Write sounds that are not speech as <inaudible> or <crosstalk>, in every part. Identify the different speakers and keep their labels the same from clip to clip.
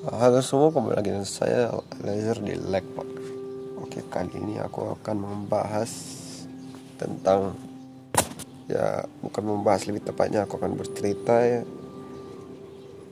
Speaker 1: Halo semua, kembali lagi dengan saya Laser di Lag. Oke, kali ini aku akan membahas tentang ya bukan membahas lebih tepatnya aku akan bercerita ya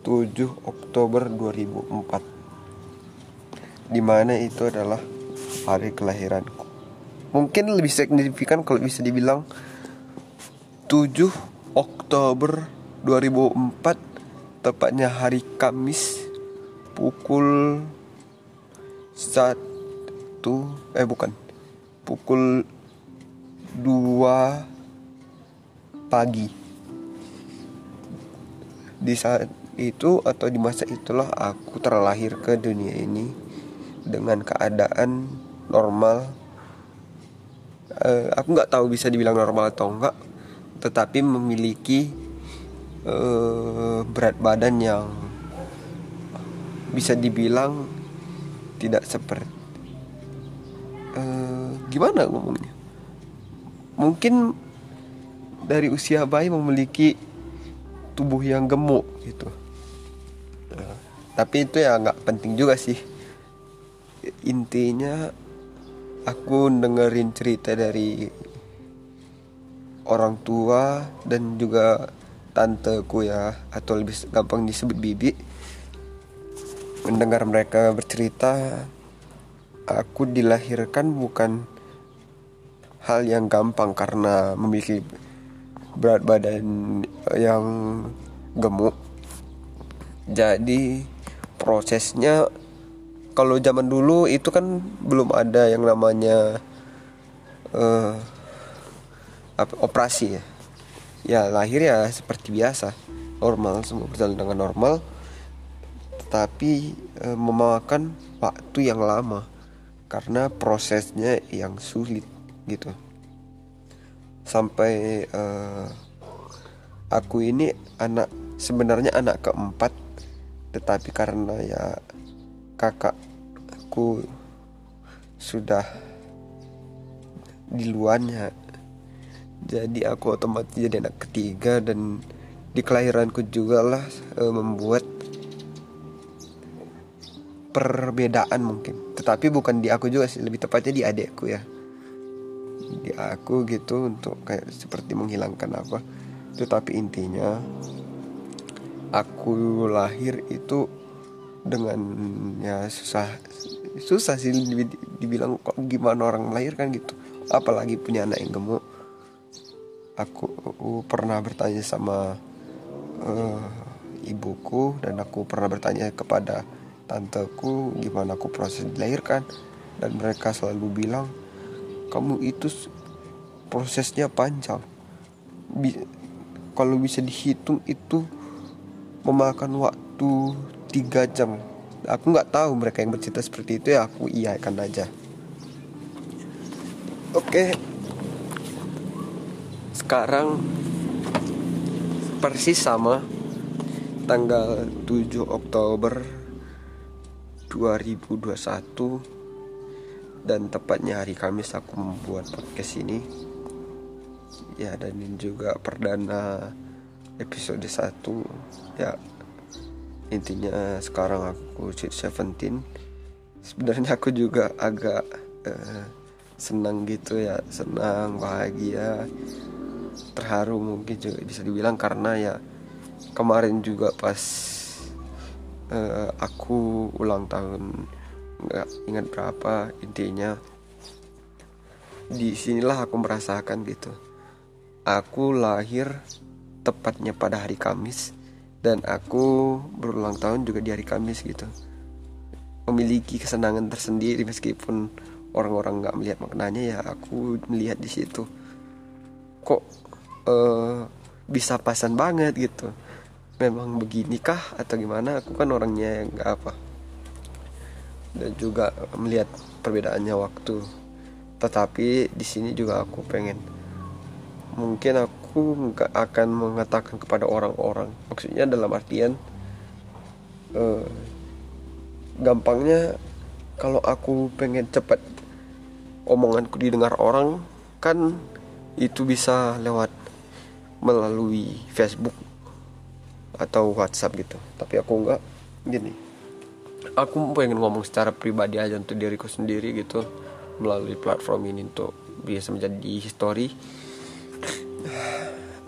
Speaker 1: 7 Oktober 2004 Di mana itu adalah hari kelahiranku. Mungkin lebih signifikan kalau bisa dibilang 7 Oktober 2004 tepatnya hari Kamis pukul satu eh bukan. Pukul dua pagi. Di saat itu atau di masa itulah aku terlahir ke dunia ini dengan keadaan normal. Uh, aku nggak tahu bisa dibilang normal atau enggak tetapi memiliki uh, berat badan yang bisa dibilang tidak seperti uh, gimana ngomongnya? Mungkin dari usia bayi memiliki tubuh yang gemuk gitu. Uh, tapi itu ya nggak penting juga sih. Intinya aku dengerin cerita dari orang tua dan juga tanteku ya atau lebih gampang disebut bibi mendengar mereka bercerita aku dilahirkan bukan hal yang gampang karena memiliki berat badan yang gemuk. Jadi prosesnya kalau zaman dulu itu kan belum ada yang namanya uh, operasi ya. Ya lahir ya seperti biasa. Normal semua berjalan dengan normal tapi e, memakan waktu yang lama karena prosesnya yang sulit gitu. Sampai e, aku ini anak sebenarnya anak keempat tetapi karena ya kakakku sudah di luarnya jadi aku otomatis jadi anak ketiga dan di kelahiranku juga lah e, membuat perbedaan mungkin. Tetapi bukan di aku juga sih lebih tepatnya di adekku ya. Di aku gitu untuk kayak seperti menghilangkan apa. Tetapi intinya aku lahir itu dengan ya susah susah sih dibilang kok gimana orang melahirkan gitu. Apalagi punya anak yang gemuk. Aku, pernah bertanya sama uh, ibuku dan aku pernah bertanya kepada tanteku gimana aku proses dilahirkan. Dan mereka selalu bilang kamu itu prosesnya panjang. Bi kalau bisa dihitung itu memakan waktu tiga jam. Aku nggak tahu mereka yang bercerita seperti itu ya aku iakan aja. Oke. Sekarang persis sama tanggal 7 Oktober 2021 dan tepatnya hari Kamis aku membuat podcast ini. Ya dan ini juga perdana episode 1 ya intinya sekarang aku sweet 17 sebenarnya aku juga agak uh, senang gitu ya senang bahagia terharu mungkin juga bisa dibilang karena ya kemarin juga pas uh, aku ulang tahun nggak ingat berapa intinya di sinilah aku merasakan gitu. Aku lahir tepatnya pada hari Kamis dan aku berulang tahun juga di hari Kamis gitu. Memiliki kesenangan tersendiri meskipun orang-orang nggak melihat maknanya ya aku melihat di situ. Kok uh, bisa pasan banget gitu memang beginikah atau gimana? Aku kan orangnya nggak apa. Dan juga melihat perbedaannya waktu. Tetapi di sini juga aku pengen. Mungkin aku nggak akan mengatakan kepada orang-orang. Maksudnya dalam artian eh, gampangnya kalau aku pengen cepat omonganku didengar orang kan itu bisa lewat melalui Facebook atau WhatsApp gitu. Tapi aku nggak gini. Aku pengen ngomong secara pribadi aja untuk diriku sendiri gitu melalui platform ini untuk bisa menjadi history.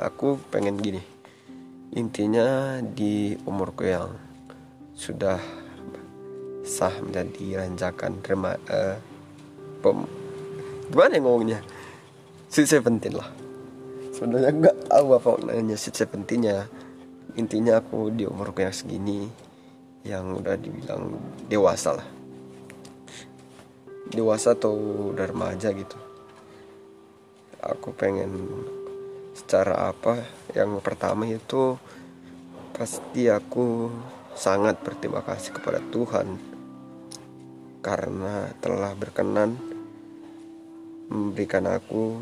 Speaker 1: Aku pengen gini intinya di umurku yang sudah sah menjadi ranjakan rema uh, pem, gimana yang ngomongnya? Si seventeen lah. Sebenarnya nggak tahu apa maknanya si seventeennya intinya aku di umurku yang segini yang udah dibilang dewasa lah. Dewasa atau udah remaja gitu. Aku pengen secara apa yang pertama itu pasti aku sangat berterima kasih kepada Tuhan. Karena telah berkenan memberikan aku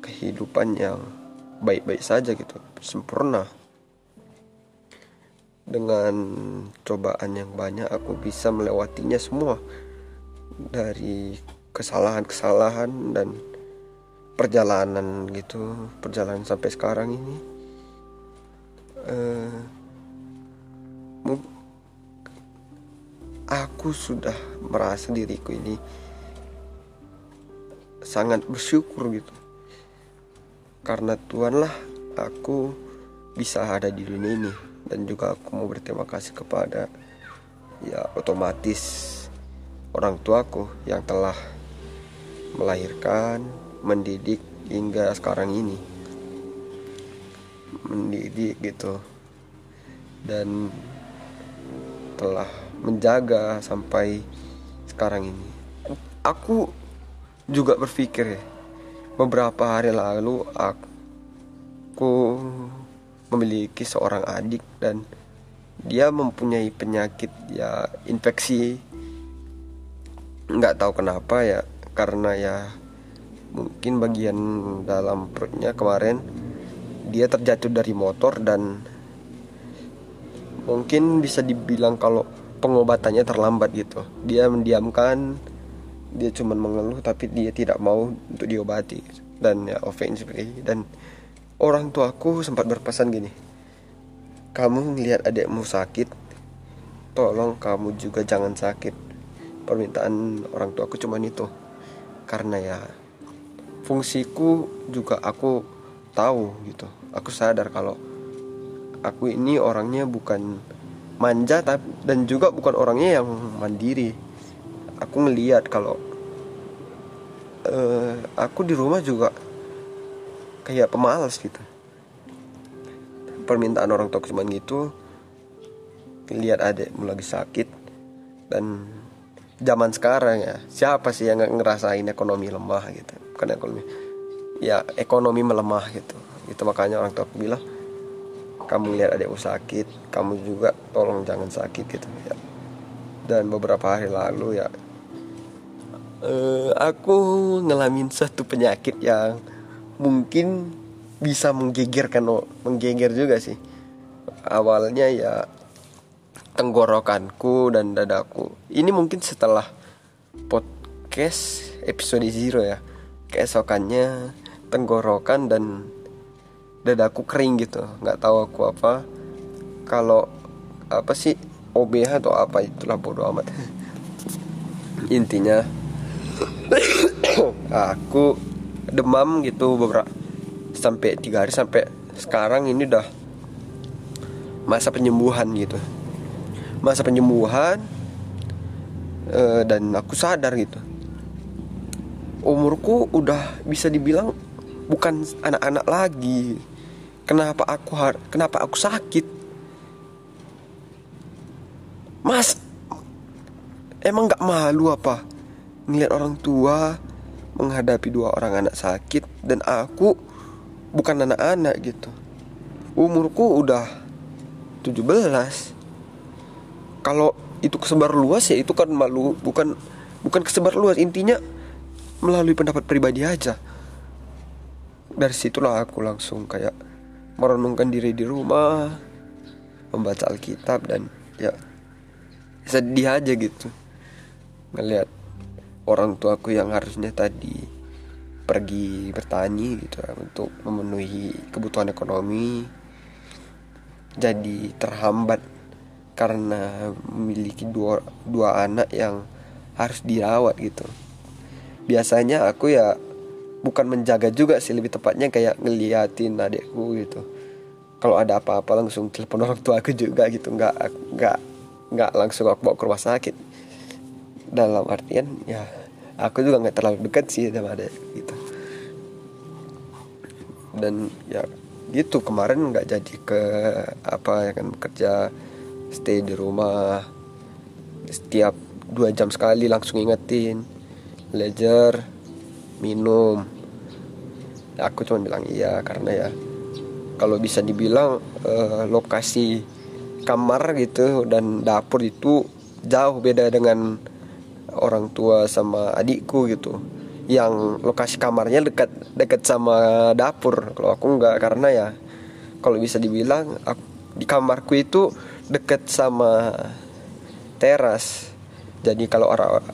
Speaker 1: kehidupan yang baik-baik saja gitu sempurna dengan cobaan yang banyak aku bisa melewatinya semua. Dari kesalahan-kesalahan dan perjalanan gitu perjalanan sampai sekarang ini. Uh, aku sudah merasa diriku ini sangat bersyukur gitu. Karena Tuhan lah aku bisa ada di dunia ini dan juga aku mau berterima kasih kepada ya otomatis orang tuaku yang telah melahirkan, mendidik hingga sekarang ini. Mendidik gitu. Dan telah menjaga sampai sekarang ini. Aku juga berpikir ya, beberapa hari lalu aku memiliki seorang adik dan dia mempunyai penyakit ya infeksi. Nggak tahu kenapa ya karena ya mungkin bagian dalam perutnya kemarin dia terjatuh dari motor dan mungkin bisa dibilang kalau pengobatannya terlambat gitu. Dia mendiamkan dia cuma mengeluh tapi dia tidak mau untuk diobati. Dan ya offensive dan orang tuaku sempat berpesan gini kamu ngelihat adikmu sakit tolong kamu juga jangan sakit. Permintaan orang tuaku cuma itu. Karena ya fungsiku juga aku tahu gitu. Aku sadar kalau aku ini orangnya bukan manja tapi dan juga bukan orangnya yang mandiri. Aku ngelihat kalau uh, aku di rumah juga kayak pemalas gitu. Permintaan orang tua cuma gitu. Lihat adikmu lagi sakit. Dan zaman sekarang ya siapa sih yang ngerasain ekonomi lemah gitu? Bukan ekonomi ya ekonomi melemah gitu. Itu makanya orang tua bilang kamu lihat adikmu sakit kamu juga tolong jangan sakit gitu ya. Dan beberapa hari lalu ya uh, aku ngalamin satu penyakit yang mungkin bisa menggegerkan menggeger juga sih. Awalnya ya tenggorokanku dan dadaku. Ini mungkin setelah podcast episode zero ya. Keesokannya tenggorokan dan dadaku kering gitu. Nggak tahu aku apa. Kalau apa sih OBH atau apa itulah bodo amat. Intinya <coughs> aku demam gitu beberapa sampai tiga hari sampai sekarang ini udah masa penyembuhan gitu. Masa penyembuhan uh, dan aku sadar gitu. Umurku udah bisa dibilang bukan anak-anak lagi. Kenapa aku har kenapa aku sakit? Mas emang nggak malu apa ngeliat orang tua menghadapi dua orang anak sakit dan aku bukan anak-anak gitu. Umurku udah 17 kalau itu kesebar luas ya itu kan malu bukan bukan kesebar luas. Intinya melalui pendapat pribadi aja. Dari situlah aku langsung kayak merenungkan diri di rumah membaca Alkitab dan ya sedih aja gitu ngelihat orang tuaku yang harusnya tadi pergi bertani gitu ya, untuk memenuhi kebutuhan ekonomi jadi terhambat karena memiliki dua dua anak yang harus dirawat gitu. Biasanya aku ya bukan menjaga juga sih lebih tepatnya kayak ngeliatin adikku gitu. Kalau ada apa-apa langsung telepon orang tua aku juga gitu nggak nggak nggak langsung aku bawa ke rumah sakit. Dalam artian ya aku juga nggak terlalu dekat sih sama adik gitu. Dan ya gitu kemarin nggak jadi ke apa ya kan kerja stay di rumah. Setiap dua jam sekali langsung ingetin belajar minum. Aku cuma bilang iya karena ya kalau bisa dibilang eh, lokasi kamar gitu dan dapur itu jauh beda dengan orang tua sama adikku gitu. Yang lokasi kamarnya dekat dekat sama dapur. Kalau aku nggak karena ya kalau bisa dibilang aku, di kamarku itu dekat sama teras. Jadi kalau orang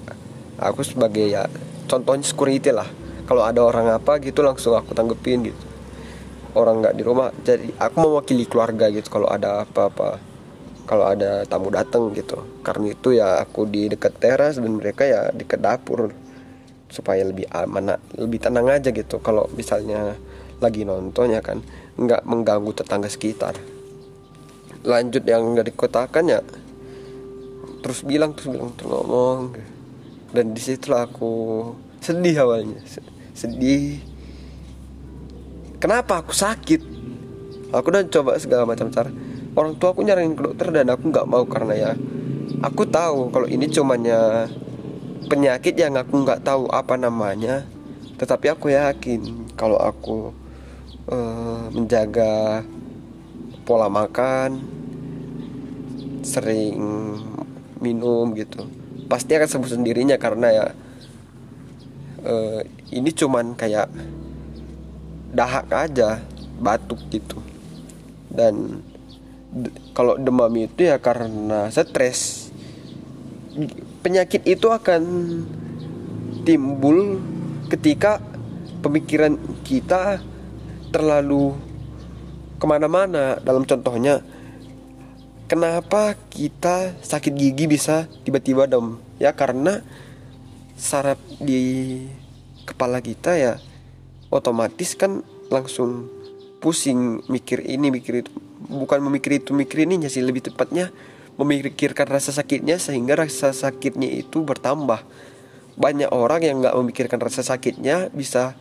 Speaker 1: aku sebagai ya contohnya security lah. Kalau ada orang apa gitu langsung aku tanggepin gitu. Orang nggak di rumah jadi aku mewakili keluarga gitu kalau ada apa-apa kalau ada tamu datang gitu. Karena itu ya aku di dekat teras dan mereka ya dekat dapur. Supaya lebih aman lebih tenang aja gitu. Kalau misalnya lagi nonton ya kan nggak mengganggu tetangga sekitar. Lanjut yang nggak dikotakan ya terus bilang terus bilang terus ngomong. Dan di situlah aku sedih awalnya. Sedih. Kenapa aku sakit? Aku udah coba segala macam cara orang tua aku nyaranin ke dokter dan aku nggak mau karena ya aku tahu kalau ini cumannya penyakit yang aku nggak tahu apa namanya. Tetapi aku yakin kalau aku uh, menjaga pola makan sering minum gitu pasti akan sembuh sendirinya karena ya uh, ini cuman kayak dahak aja batuk gitu. Dan kalau demam itu ya karena stres. Penyakit itu akan timbul ketika pemikiran kita terlalu ke mana-mana. Dalam contohnya kenapa kita sakit gigi bisa tiba-tiba dem ya karena saraf di kepala kita ya otomatis kan langsung pusing mikir ini mikir itu bukan memikir itu mikir ini sih lebih tepatnya memikirkan rasa sakitnya sehingga rasa sakitnya itu bertambah. Banyak orang yang nggak memikirkan rasa sakitnya bisa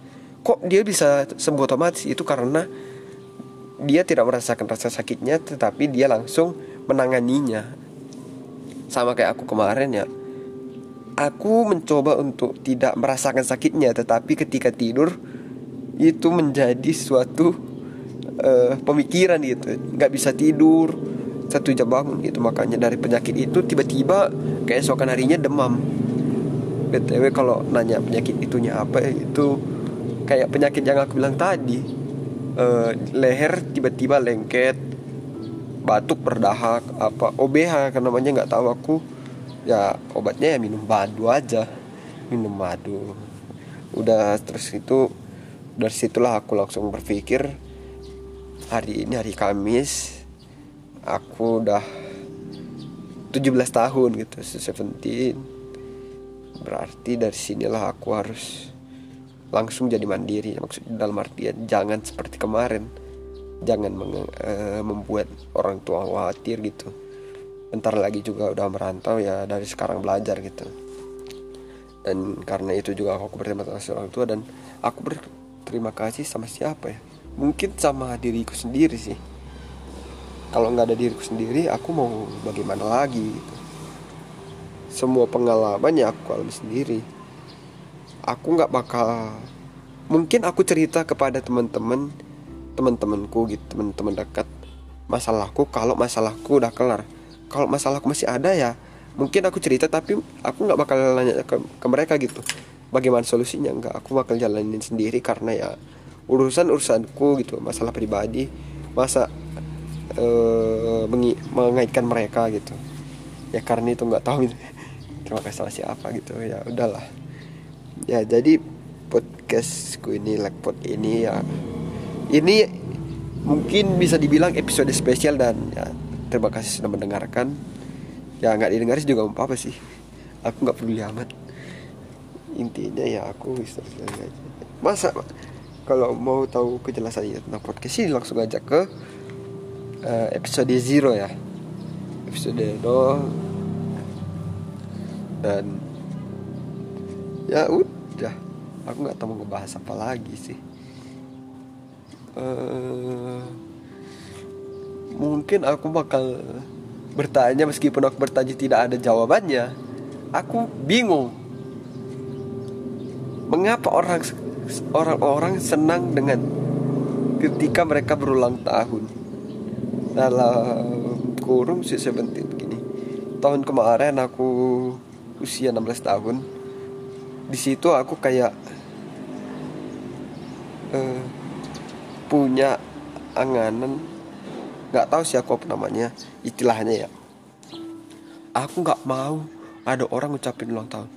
Speaker 1: kok dia bisa sembuh otomatis? Itu karena dia tidak merasakan rasa sakitnya tetapi dia langsung menanganinya. Sama kayak aku kemarin ya. Aku mencoba untuk tidak merasakan sakitnya tetapi ketika tidur itu menjadi suatu uh, pemikiran gitu. Nggak bisa tidur. Satu jam bangun gitu. Makanya dari penyakit itu tiba-tiba keesokan harinya demam. Btw kalau nanya penyakit itunya apa itu kayak penyakit yang aku bilang tadi. Uh, leher tiba-tiba lengket batuk berdahak apa OBH kan namanya nggak tahu aku. Ya obatnya ya minum madu aja. Minum madu. Udah terus itu dari situlah aku langsung berpikir hari ini hari Kamis aku udah 17 tahun gitu 17 berarti dari sinilah aku harus langsung jadi mandiri. Maksud dalam artian jangan seperti kemarin. Jangan meng, uh, membuat orang tua khawatir gitu. Bentar lagi juga udah merantau ya dari sekarang belajar gitu. Dan karena itu juga aku berterima kasih orang tua dan aku berterima kasih sama siapa ya mungkin sama diriku sendiri sih. Kalau nggak ada diriku sendiri aku mau bagaimana lagi gitu. semua pengalaman ya aku alami sendiri aku nggak bakal mungkin aku cerita kepada teman-teman teman-temanku gitu teman-teman dekat masalahku kalau masalahku udah kelar. Kalau masalahku masih ada ya mungkin aku cerita tapi aku nggak bakal nanya ke, ke mereka gitu. Bagaimana solusinya? Nggak aku bakal jalanin sendiri karena ya urusan urusanku gitu masalah pribadi masa uh, mengaitkan mereka gitu. Ya karena itu nggak tahu <laughs> terima kasih sama siapa gitu ya udahlah. Ya jadi podcastku ini pot ini ya ini mungkin bisa dibilang episode spesial dan ya terima kasih sudah mendengarkan. Ya nggak didengarin juga apa apa sih. Aku nggak peduli amat. Intinya ya aku aja. Masa kalau mau tahu kejelasannya tentang podcast ini langsung aja ke uh, episode zero ya. Episode 0 dan ya udah. Aku nggak tahu mau ngebahas apa lagi sih. Uh, mungkin aku bakal bertanya meskipun aku bertanya tidak ada jawabannya aku bingung. Mengapa orang orang-orang senang dengan ketika mereka berulang tahun. Dalam kurung si seventeen gini. Tahun kemarin aku usia 16 tahun. Di situ aku kayak uh, punya anganan. Nggak tahu sih aku apa namanya istilahnya ya. Aku nggak mau ada orang ngucapin ulang tahun.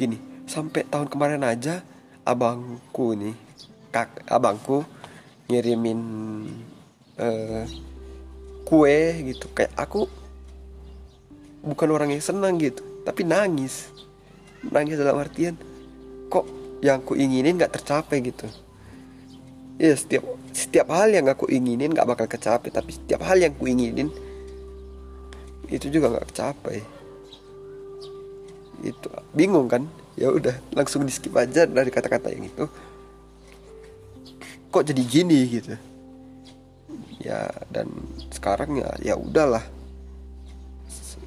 Speaker 1: Gini sampai tahun kemarin aja abangku nih kak abangku ngirimin uh, kue gitu. Kayak aku bukan orang yang senang gitu tapi nangis. Nangis dalam artian kok yang ku inginin nggak tercapai gitu? Ya setiap setiap hal yang aku inginin nggak bakal kecapai tapi setiap hal yang ku inginin itu juga nggak kecapai. Itu bingung kan ya udah langsung di skip aja dari kata-kata yang itu. Kok jadi gini gitu? Ya dan sekarang ya ya udahlah.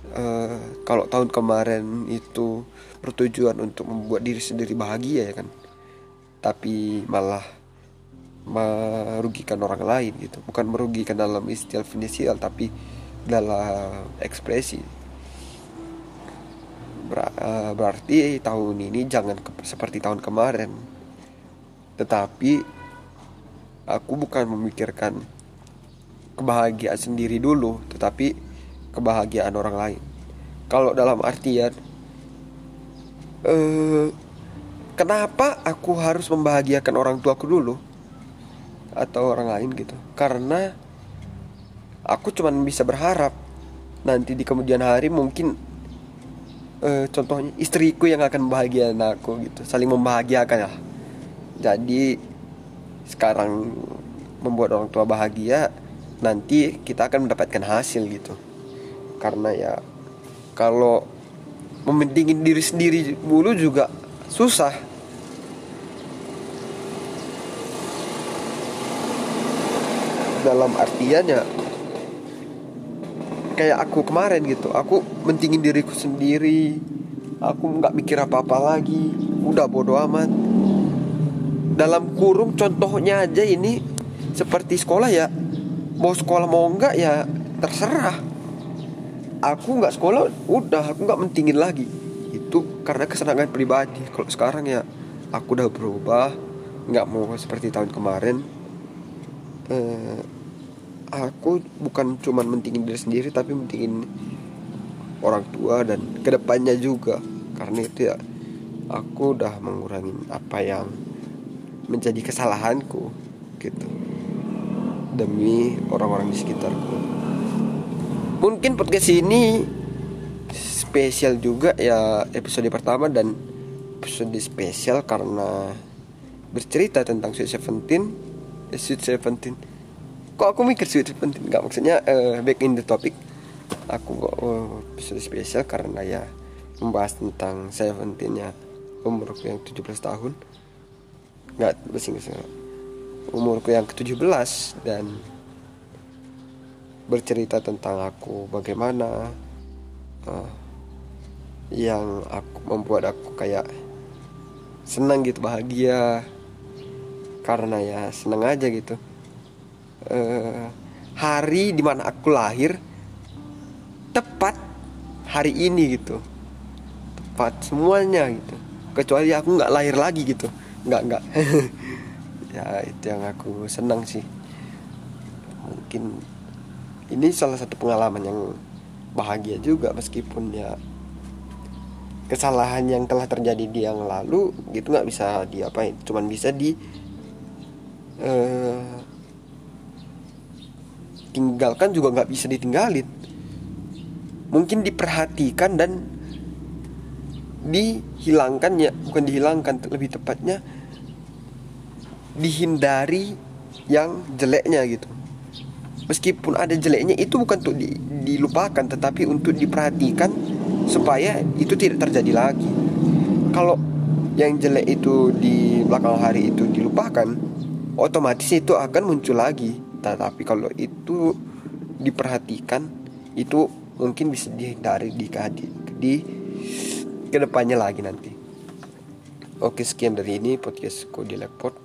Speaker 1: Uh, kalau tahun kemarin itu bertujuan untuk membuat diri sendiri bahagia ya kan? Tapi malah merugikan orang lain gitu. Bukan merugikan dalam istilah finansial tapi dalam ekspresi Ber uh, berarti tahun ini jangan seperti tahun kemarin. Tetapi aku bukan memikirkan kebahagiaan sendiri dulu tetapi kebahagiaan orang lain. Kalau dalam artian uh, kenapa aku harus membahagiakan orang tuaku dulu? Atau orang lain gitu. Karena aku cuman bisa berharap nanti di kemudian hari mungkin uh, contohnya istriku yang akan membahagiakan aku gitu. Saling membahagiakan ya jadi sekarang membuat orang tua bahagia nanti kita akan mendapatkan hasil gitu. Karena ya kalau mementingin diri sendiri dulu juga susah. Dalam artian ya kayak aku kemarin gitu. Aku mentingin diriku sendiri. Aku nggak mikir apa-apa lagi. Udah bodo amat. Dalam kurung contohnya aja ini seperti sekolah ya. Mau sekolah mau enggak ya terserah. Aku nggak sekolah udah. Aku nggak mentingin lagi. Itu karena kesenangan pribadi. Kalau sekarang ya aku udah berubah. Nggak mau seperti tahun kemarin. Eh, aku bukan cuman mentingin diri sendiri tapi mentingin orang tua dan ke depannya juga. Karena itu ya aku udah mengurangi apa yang menjadi kesalahanku gitu. Demi orang-orang di sekitarku. Mungkin podcast ini spesial juga ya episode pertama dan episode spesial karena bercerita tentang Sweet Seventeen. Eh, Sweet Seventeen kok aku mikir Sweet Seventeen nggak maksudnya uh, back in the topic. Aku kok uh, episode spesial karena ya membahas tentang Seventeennya umurku yang 17 tahun. Nggak bahasa Inggris umurku yang ke-17 dan bercerita tentang aku bagaimana uh, yang aku membuat aku kayak senang gitu bahagia. Karena ya senang aja gitu uh, hari di mana aku lahir tepat hari ini gitu. Tepat semuanya gitu. Kecuali aku nggak lahir lagi gitu. Nggak nggak. <laughs> Ya itu yang aku senang sih. Mungkin ini salah satu pengalaman yang bahagia juga meskipun ya kesalahan yang telah terjadi di yang lalu gitu nggak bisa diapain. Cuman bisa di uh, tinggalkan juga nggak bisa ditinggalin. Mungkin diperhatikan dan dihilangkan ya bukan dihilangkan lebih tepatnya dihindari yang jeleknya gitu. Meskipun ada jeleknya itu bukan untuk di, dilupakan tetapi untuk diperhatikan supaya itu tidak terjadi lagi. Kalau yang jelek itu di belakang hari itu dilupakan otomatis itu akan muncul lagi tetapi kalau itu diperhatikan itu mungkin bisa dihindari di di ke depannya lagi nanti. Oke sekian dari ini podcast Kodi Lepot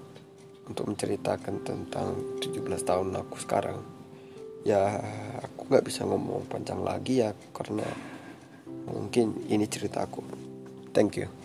Speaker 1: untuk menceritakan tentang 17 tahun aku sekarang. Ya aku nggak bisa ngomong panjang lagi ya karena mungkin ini cerita aku. Thank you